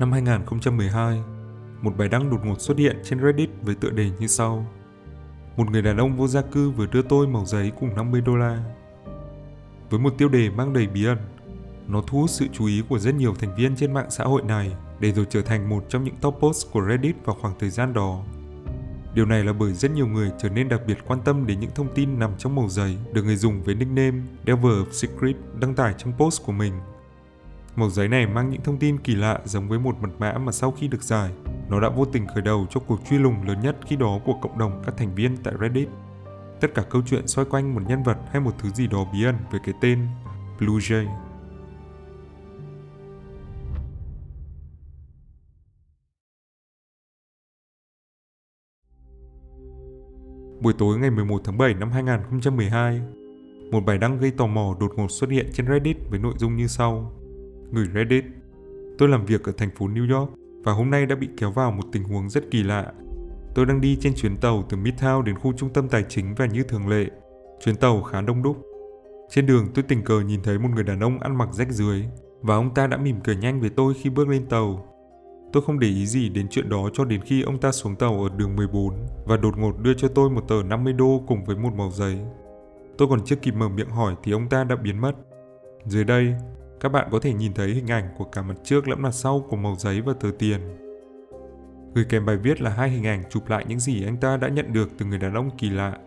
Năm 2012, một bài đăng đột ngột xuất hiện trên Reddit với tựa đề như sau. Một người đàn ông vô gia cư vừa đưa tôi màu giấy cùng 50 đô la. Với một tiêu đề mang đầy bí ẩn, nó thu hút sự chú ý của rất nhiều thành viên trên mạng xã hội này để rồi trở thành một trong những top post của Reddit vào khoảng thời gian đó. Điều này là bởi rất nhiều người trở nên đặc biệt quan tâm đến những thông tin nằm trong màu giấy được người dùng với nickname Devil of Secret đăng tải trong post của mình. Mẩu giấy này mang những thông tin kỳ lạ giống với một mật mã mà sau khi được giải, nó đã vô tình khởi đầu cho cuộc truy lùng lớn nhất khi đó của cộng đồng các thành viên tại Reddit. Tất cả câu chuyện xoay quanh một nhân vật hay một thứ gì đó bí ẩn với cái tên Blue Jay. Buổi tối ngày 11 tháng 7 năm 2012, một bài đăng gây tò mò đột ngột xuất hiện trên Reddit với nội dung như sau. Người Reddit, tôi làm việc ở thành phố New York và hôm nay đã bị kéo vào một tình huống rất kỳ lạ. Tôi đang đi trên chuyến tàu từ Midtown đến khu trung tâm tài chính và như thường lệ, chuyến tàu khá đông đúc. Trên đường tôi tình cờ nhìn thấy một người đàn ông ăn mặc rách dưới và ông ta đã mỉm cười nhanh với tôi khi bước lên tàu. Tôi không để ý gì đến chuyện đó cho đến khi ông ta xuống tàu ở đường 14 và đột ngột đưa cho tôi một tờ 50 đô cùng với một mẩu giấy. Tôi còn chưa kịp mở miệng hỏi thì ông ta đã biến mất. Dưới đây, các bạn có thể nhìn thấy hình ảnh của cả mặt trước lẫn mặt sau của màu giấy và tờ tiền. Gửi kèm bài viết là hai hình ảnh chụp lại những gì anh ta đã nhận được từ người đàn ông kỳ lạ.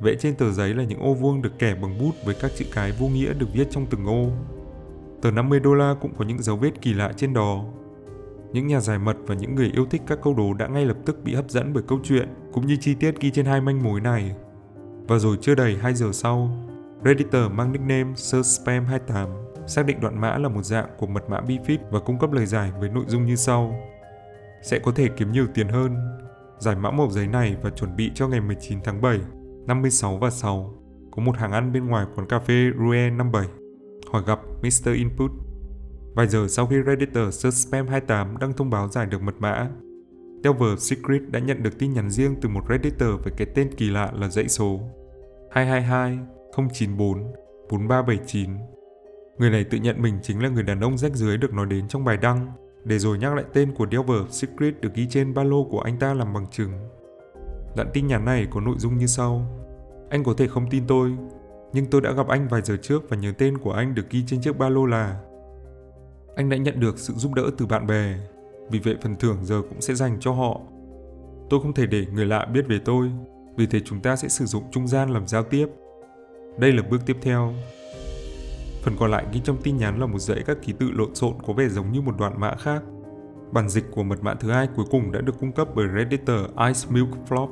Vẽ trên tờ giấy là những ô vuông được kẻ bằng bút với các chữ cái vô nghĩa được viết trong từng ô. Tờ 50 đô la cũng có những dấu vết kỳ lạ trên đó. Những nhà giải mật và những người yêu thích các câu đố đã ngay lập tức bị hấp dẫn bởi câu chuyện cũng như chi tiết ghi trên hai manh mối này. Và rồi chưa đầy 2 giờ sau, Redditor mang nickname Sir Spam 28 xác định đoạn mã là một dạng của mật mã Bifid và cung cấp lời giải với nội dung như sau. Sẽ có thể kiếm nhiều tiền hơn. Giải mã mẫu giấy này và chuẩn bị cho ngày 19 tháng 7, 56 và 6. Có một hàng ăn bên ngoài quán cà phê Rue 57. Hỏi gặp Mr. Input. Vài giờ sau khi Redditor Search Spam 28 đăng thông báo giải được mật mã, Delver Secret đã nhận được tin nhắn riêng từ một Redditor với cái tên kỳ lạ là dãy số 222 094 4379 Người này tự nhận mình chính là người đàn ông rách dưới được nói đến trong bài đăng, để rồi nhắc lại tên của Delver Secret được ghi trên ba lô của anh ta làm bằng chứng. Đoạn tin nhắn này có nội dung như sau. Anh có thể không tin tôi, nhưng tôi đã gặp anh vài giờ trước và nhớ tên của anh được ghi trên chiếc ba lô là Anh đã nhận được sự giúp đỡ từ bạn bè, vì vậy phần thưởng giờ cũng sẽ dành cho họ. Tôi không thể để người lạ biết về tôi, vì thế chúng ta sẽ sử dụng trung gian làm giao tiếp. Đây là bước tiếp theo, Phần còn lại ghi trong tin nhắn là một dãy các ký tự lộn xộn có vẻ giống như một đoạn mã khác. Bản dịch của mật mã thứ hai cuối cùng đã được cung cấp bởi Redditor Ice Milk Flop,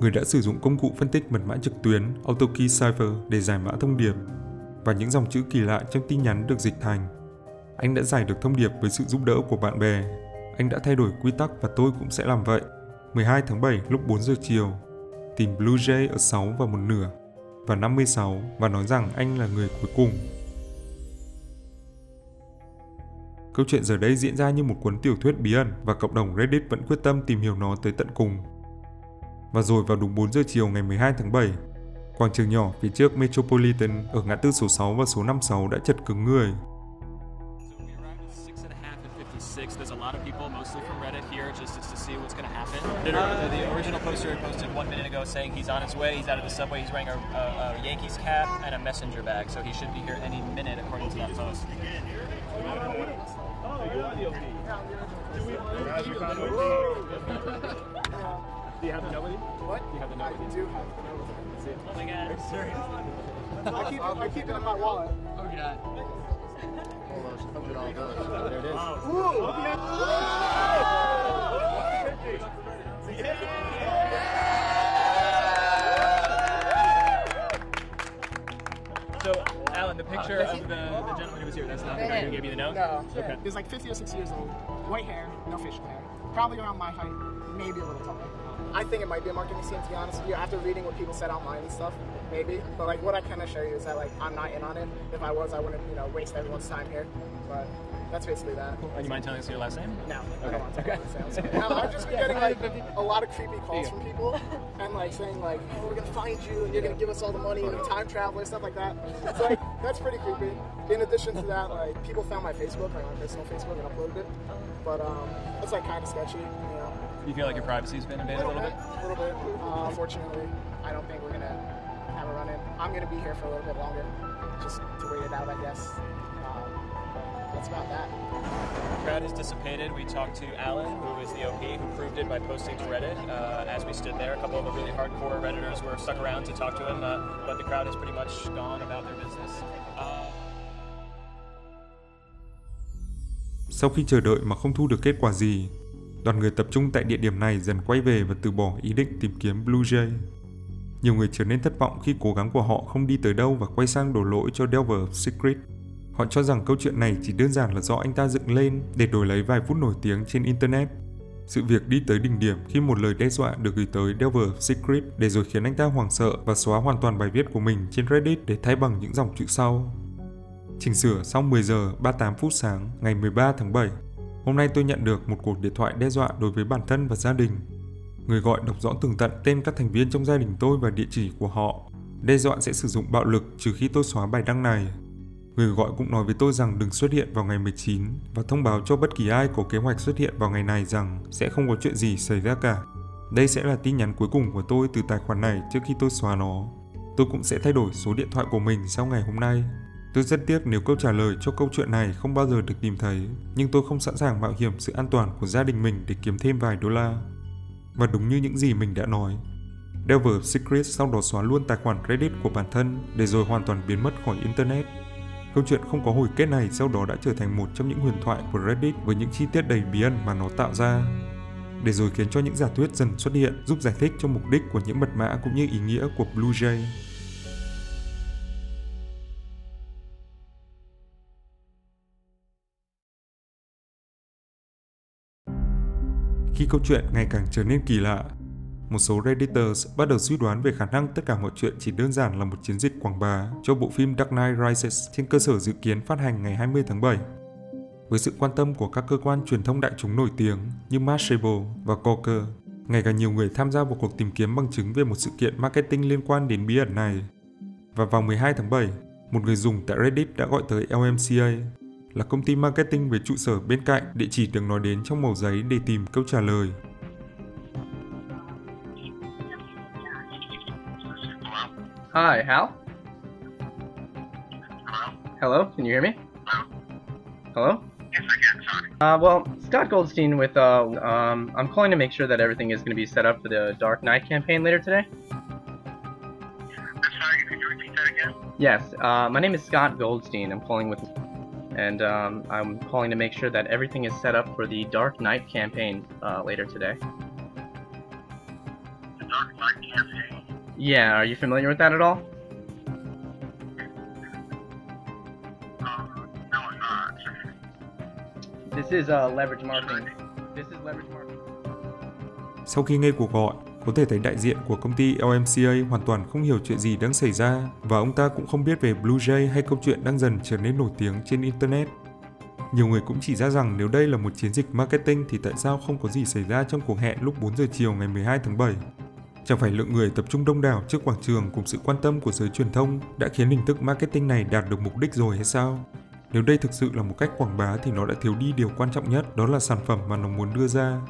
người đã sử dụng công cụ phân tích mật mã trực tuyến AutoKey Cipher để giải mã thông điệp và những dòng chữ kỳ lạ trong tin nhắn được dịch thành. Anh đã giải được thông điệp với sự giúp đỡ của bạn bè. Anh đã thay đổi quy tắc và tôi cũng sẽ làm vậy. 12 tháng 7 lúc 4 giờ chiều. Tìm Blue Jay ở 6 và một nửa và 56 và nói rằng anh là người cuối cùng Câu chuyện giờ đây diễn ra như một cuốn tiểu thuyết bí ẩn và cộng đồng Reddit vẫn quyết tâm tìm hiểu nó tới tận cùng. Và rồi vào đúng 4 giờ chiều ngày 12 tháng 7, quảng trường nhỏ phía trước Metropolitan ở ngã tư số 6 và số 56 đã chật cứng người. There's a lot of people, mostly from Reddit, here just to see what's going to happen. One saying he's on his way, he's out of the subway, he's wearing a, a, a Yankees cap and a messenger bag, so he should be here any minute according to that post. Do you have the nobody? What? Do you have the nobody? I do have the nobody. Oh my god. Serious? I keep, I keep it in my wallet. Oh god. Almost $100. There it is. Ooh! Oh, so, picture of the, the gentleman who was here, that's not the guy who gave you the note? No. Okay. He was like 50 or 60 years old, white hair, no facial hair. Probably around my height, maybe a little taller. I think it might be a marketing scheme, to be honest with you. After reading what people said online and stuff, maybe. But like, what I can assure you is that like, I'm not in on it. If I was, I wouldn't, you know, waste everyone's time here. But that's basically that. Uh, you mind telling us your last name? No, I Okay. don't want to Okay. talk about sales. No, I've just been getting like a lot of creepy calls from people and like saying like, oh, we're gonna find you and you're gonna give us all the money and a time traveler, stuff like that. So like, that's pretty creepy. In addition to that, like people found my Facebook, like my personal Facebook, and uploaded it. But um, it's like kind of sketchy, you know. You feel like your privacy's been invaded a little bit? A little bit. Uh, unfortunately, I don't think we're gonna have a run in. I'm gonna be here for a little bit longer, just to wait it out, I guess. That's about that. The crowd has dissipated. We talked to Alan, who is the OP, who proved it by posting to Reddit uh, as we stood there. A couple of the really hardcore Redditors were stuck around to talk to him, uh, but the crowd has pretty much gone about their business. Uh, Sau khi chờ đợi mà không thu được kết quả gì, đoàn người tập trung tại địa điểm này dần quay về và từ bỏ ý định tìm kiếm Blue Jay. Nhiều người trở nên thất vọng khi cố gắng của họ không đi tới đâu và quay sang đổ lỗi cho Delver of Secret. Họ cho rằng câu chuyện này chỉ đơn giản là do anh ta dựng lên để đổi lấy vài phút nổi tiếng trên Internet. Sự việc đi tới đỉnh điểm khi một lời đe dọa được gửi tới Delver Secret để rồi khiến anh ta hoảng sợ và xóa hoàn toàn bài viết của mình trên Reddit để thay bằng những dòng chữ sau. Chỉnh sửa sau 10 giờ 38 phút sáng, ngày 13 tháng 7. Hôm nay tôi nhận được một cuộc điện thoại đe dọa đối với bản thân và gia đình. Người gọi đọc rõ tường tận tên các thành viên trong gia đình tôi và địa chỉ của họ. Đe dọa sẽ sử dụng bạo lực trừ khi tôi xóa bài đăng này. Người gọi cũng nói với tôi rằng đừng xuất hiện vào ngày 19 và thông báo cho bất kỳ ai có kế hoạch xuất hiện vào ngày này rằng sẽ không có chuyện gì xảy ra cả. Đây sẽ là tin nhắn cuối cùng của tôi từ tài khoản này trước khi tôi xóa nó. Tôi cũng sẽ thay đổi số điện thoại của mình sau ngày hôm nay. Tôi rất tiếc nếu câu trả lời cho câu chuyện này không bao giờ được tìm thấy, nhưng tôi không sẵn sàng mạo hiểm sự an toàn của gia đình mình để kiếm thêm vài đô la. Và đúng như những gì mình đã nói, Delver Secret sau đó xóa luôn tài khoản Reddit của bản thân để rồi hoàn toàn biến mất khỏi Internet. Câu chuyện không có hồi kết này sau đó đã trở thành một trong những huyền thoại của Reddit với những chi tiết đầy bí ẩn mà nó tạo ra. Để rồi khiến cho những giả thuyết dần xuất hiện giúp giải thích cho mục đích của những mật mã cũng như ý nghĩa của Blue Jay. Khi câu chuyện ngày càng trở nên kỳ lạ, một số Redditors bắt đầu suy đoán về khả năng tất cả mọi chuyện chỉ đơn giản là một chiến dịch quảng bá cho bộ phim Dark Knight Rises trên cơ sở dự kiến phát hành ngày 20 tháng 7. Với sự quan tâm của các cơ quan truyền thông đại chúng nổi tiếng như Mashable và Gawker, ngày càng nhiều người tham gia vào cuộc tìm kiếm bằng chứng về một sự kiện marketing liên quan đến bí ẩn này. Và vào 12 tháng 7, một người dùng tại Reddit đã gọi tới LMCA, là công ty marketing với trụ sở bên cạnh địa chỉ được nói đến trong màu giấy để tìm câu trả lời. Hi, Hal? Hello, Hello, can you hear me? Hello? Yes, I can. Sorry. Uh, well, Scott Goldstein with, uh, um, I'm calling to make sure that everything is going to be set up for the Dark Knight campaign later today. I'm sorry. Could you repeat that again? Yes, uh, my name is Scott Goldstein. I'm calling with, and um, I'm calling to make sure that everything is set up for the Dark Knight campaign uh, later today. The Dark Knight campaign. Yeah, are you familiar with that at all? Um, no, I'm not. This is uh, leverage marketing. This is leverage marketing. Sau khi nghe cuộc gọi, có thể thấy đại diện của công ty LMCA hoàn toàn không hiểu chuyện gì đang xảy ra và ông ta cũng không biết về Blue Jay hay câu chuyện đang dần trở nên nổi tiếng trên Internet. Nhiều người cũng chỉ ra rằng nếu đây là một chiến dịch marketing thì tại sao không có gì xảy ra trong cuộc hẹn lúc 4 giờ chiều ngày 12 tháng 7. Chẳng phải lượng người tập trung đông đảo trước quảng trường cùng sự quan tâm của giới truyền thông đã khiến hình thức marketing này đạt được mục đích rồi hay sao? Nếu đây thực sự là một cách quảng bá thì nó đã thiếu đi điều quan trọng nhất, đó là sản phẩm mà nó muốn đưa ra.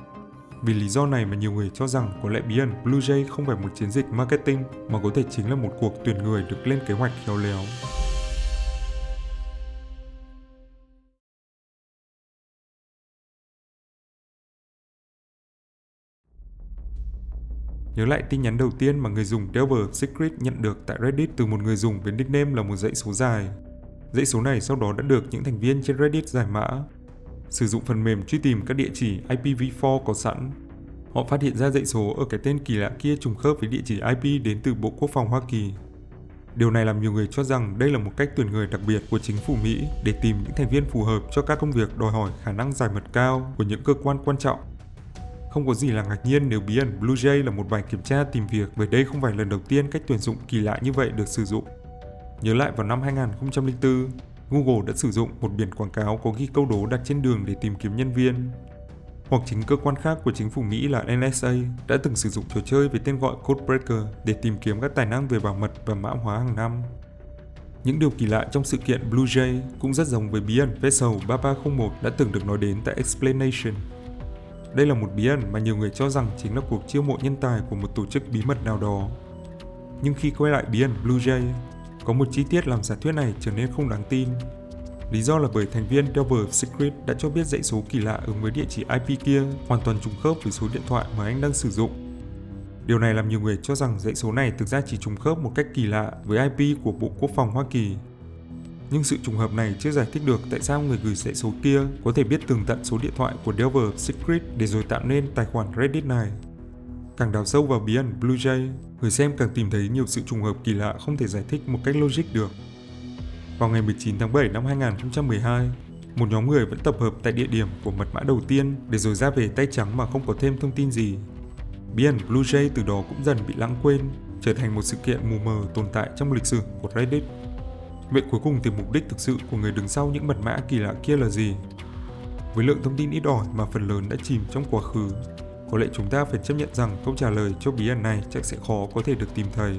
Vì lý do này mà nhiều người cho rằng có lẽ bí ẩn Blue Jay không phải một chiến dịch marketing, mà có thể chính là một cuộc tuyển người được lên kế hoạch khéo léo. Nhớ lại tin nhắn đầu tiên mà người dùng Delver Secret nhận được tại Reddit từ một người dùng với nickname là một dãy số dài. Dãy số này sau đó đã được những thành viên trên Reddit giải mã. Sử dụng phần mềm truy tìm các địa chỉ IPv4 có sẵn. Họ phát hiện ra dãy số ở cái tên kỳ lạ kia trùng khớp với địa chỉ IP đến từ Bộ Quốc phòng Hoa Kỳ. Điều này làm nhiều người cho rằng đây là một cách tuyển người đặc biệt của chính phủ Mỹ để tìm những thành viên phù hợp cho các công việc đòi hỏi khả năng giải mật cao của những cơ quan quan trọng. Không có gì là ngạc nhiên nếu bí ẩn Blue Jay là một bài kiểm tra tìm việc bởi đây không phải lần đầu tiên cách tuyển dụng kỳ lạ như vậy được sử dụng. Nhớ lại vào năm 2004, Google đã sử dụng một biển quảng cáo có ghi câu đố đặt trên đường để tìm kiếm nhân viên. Hoặc chính cơ quan khác của chính phủ Mỹ là NSA đã từng sử dụng trò chơi với tên gọi Codebreaker để tìm kiếm các tài năng về bảo mật và mã hóa hàng năm. Những điều kỳ lạ trong sự kiện Blue Jay cũng rất giống với bí ẩn Vessel 3301 đã từng được nói đến tại Explanation. Đây là một bí ẩn mà nhiều người cho rằng chính là cuộc chiêu mộ nhân tài của một tổ chức bí mật nào đó. Nhưng khi quay lại bí ẩn Blue Jay, có một chi tiết làm giả thuyết này trở nên không đáng tin. Lý do là bởi thành viên Devil of Secret đã cho biết dãy số kỳ lạ ứng với địa chỉ IP kia hoàn toàn trùng khớp với số điện thoại mà anh đang sử dụng. Điều này làm nhiều người cho rằng dãy số này thực ra chỉ trùng khớp một cách kỳ lạ với IP của Bộ Quốc phòng Hoa Kỳ. Nhưng sự trùng hợp này chưa giải thích được tại sao người gửi dãy số kia có thể biết tường tận số điện thoại của Devil Secret để rồi tạo nên tài khoản Reddit này. Càng đào sâu vào bí ẩn Blue Jay, người xem càng tìm thấy nhiều sự trùng hợp kỳ lạ không thể giải thích một cách logic được. Vào ngày 19 tháng 7 năm 2012, một nhóm người vẫn tập hợp tại địa điểm của mật mã đầu tiên để rồi ra về tay trắng mà không có thêm thông tin gì. Bí ẩn Blue Jay từ đó cũng dần bị lãng quên, trở thành một sự kiện mù mờ tồn tại trong lịch sử của Reddit. Vậy cuối cùng thì mục đích thực sự của người đứng sau những mật mã kỳ lạ kia là gì? Với lượng thông tin ít ỏi mà phần lớn đã chìm trong quá khứ, có lẽ chúng ta phải chấp nhận rằng câu trả lời cho bí ẩn này chắc sẽ khó có thể được tìm thấy.